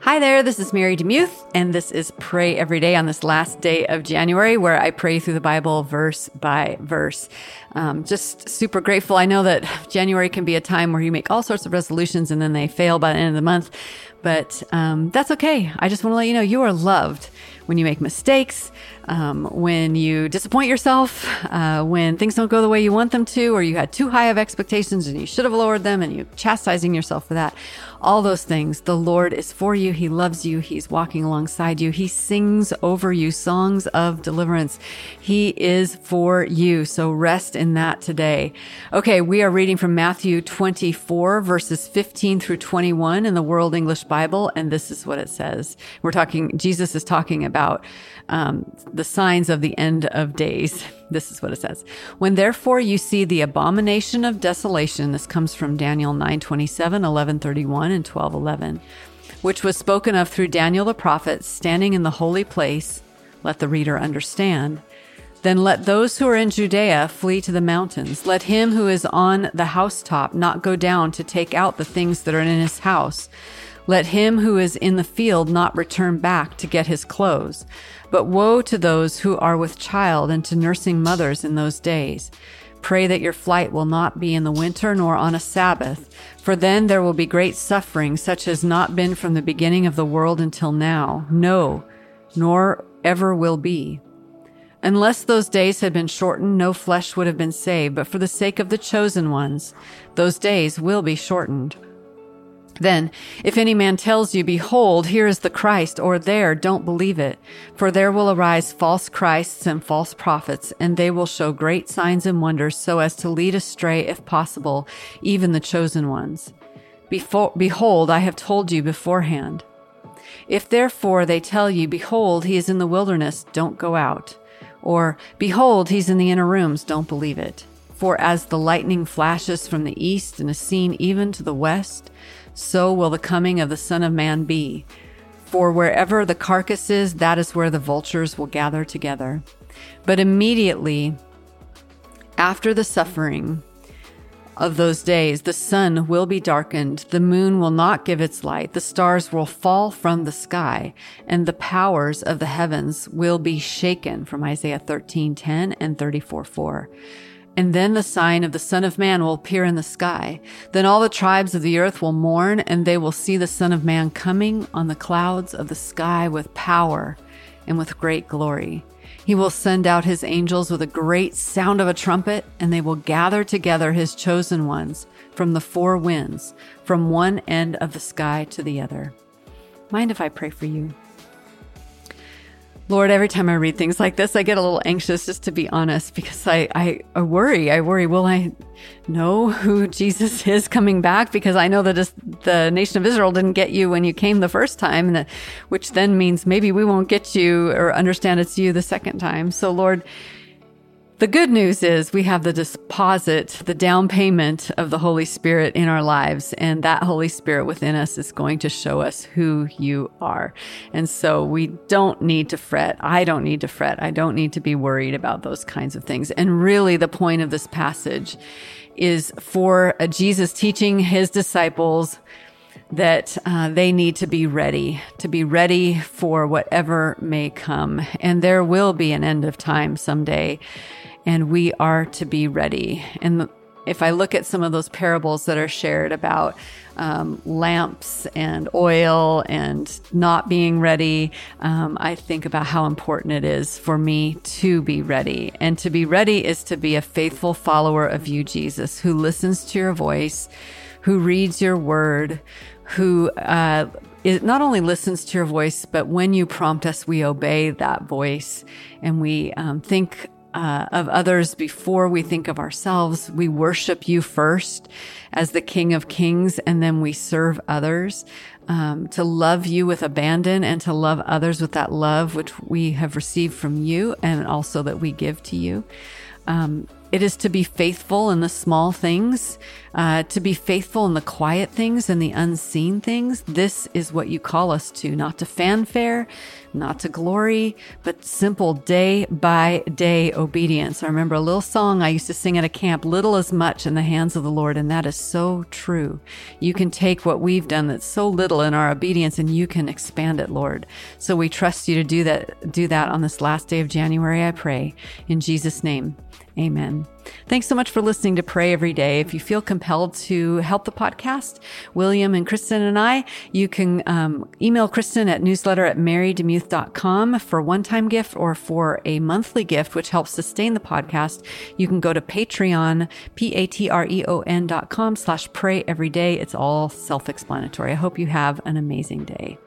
Hi there, this is Mary DeMuth, and this is Pray Every Day on this last day of January, where I pray through the Bible verse by verse. Um, just super grateful. I know that January can be a time where you make all sorts of resolutions and then they fail by the end of the month, but um, that's okay. I just want to let you know you are loved when you make mistakes, um, when you disappoint yourself, uh, when things don't go the way you want them to, or you had too high of expectations and you should have lowered them and you're chastising yourself for that. All those things. The Lord is for you. He loves you. He's walking alongside you. He sings over you songs of deliverance. He is for you. So rest in that today. Okay. We are reading from Matthew 24 verses 15 through 21 in the World English Bible. And this is what it says. We're talking, Jesus is talking about um, the signs of the end of days. This is what it says. When therefore you see the abomination of desolation, this comes from Daniel 9 27, 11 31, and 12 11, which was spoken of through Daniel the prophet standing in the holy place, let the reader understand. Then let those who are in Judea flee to the mountains. Let him who is on the housetop not go down to take out the things that are in his house. Let him who is in the field not return back to get his clothes. But woe to those who are with child and to nursing mothers in those days. Pray that your flight will not be in the winter nor on a Sabbath, for then there will be great suffering, such as not been from the beginning of the world until now. No, nor ever will be. Unless those days had been shortened, no flesh would have been saved, but for the sake of the chosen ones, those days will be shortened. Then, if any man tells you, Behold, here is the Christ, or there, don't believe it. For there will arise false Christs and false prophets, and they will show great signs and wonders so as to lead astray, if possible, even the chosen ones. Before, behold, I have told you beforehand. If therefore they tell you, Behold, he is in the wilderness, don't go out. Or, Behold, he's in the inner rooms, don't believe it. For as the lightning flashes from the east and is seen even to the west, so will the coming of the Son of Man be. For wherever the carcass is, that is where the vultures will gather together. But immediately after the suffering of those days, the sun will be darkened, the moon will not give its light, the stars will fall from the sky, and the powers of the heavens will be shaken from Isaiah 13, 10 and 34, 4. And then the sign of the Son of Man will appear in the sky. Then all the tribes of the earth will mourn, and they will see the Son of Man coming on the clouds of the sky with power and with great glory. He will send out his angels with a great sound of a trumpet, and they will gather together his chosen ones from the four winds, from one end of the sky to the other. Mind if I pray for you? Lord, every time I read things like this, I get a little anxious, just to be honest, because I, I, I worry. I worry, will I know who Jesus is coming back? Because I know that the nation of Israel didn't get you when you came the first time, that, which then means maybe we won't get you or understand it's you the second time. So, Lord, the good news is we have the deposit, the down payment of the Holy Spirit in our lives. And that Holy Spirit within us is going to show us who you are. And so we don't need to fret. I don't need to fret. I don't need to be worried about those kinds of things. And really the point of this passage is for Jesus teaching his disciples that uh, they need to be ready, to be ready for whatever may come. And there will be an end of time someday and we are to be ready. And if I look at some of those parables that are shared about um, lamps and oil and not being ready, um, I think about how important it is for me to be ready. And to be ready is to be a faithful follower of you, Jesus, who listens to your voice, who reads your word, who uh, it not only listens to your voice, but when you prompt us, we obey that voice and we um, think uh, of others before we think of ourselves. We worship you first as the King of Kings, and then we serve others. Um, to love you with abandon and to love others with that love which we have received from you and also that we give to you. Um, it is to be faithful in the small things, uh, to be faithful in the quiet things and the unseen things. This is what you call us to, not to fanfare, not to glory, but simple day by day obedience. I remember a little song I used to sing at a camp, little as much in the hands of the Lord. And that is so true. You can take what we've done that's so little in our obedience and you can expand it, Lord. So we trust you to do that, do that on this last day of January, I pray. In Jesus' name. Amen. Thanks so much for listening to Pray Every Day. If you feel compelled to help the podcast, William and Kristen and I, you can um, email Kristen at newsletter at marydemuth.com for one-time gift or for a monthly gift, which helps sustain the podcast. You can go to Patreon, P-A-T-R-E-O-N dot com slash pray every day. It's all self-explanatory. I hope you have an amazing day.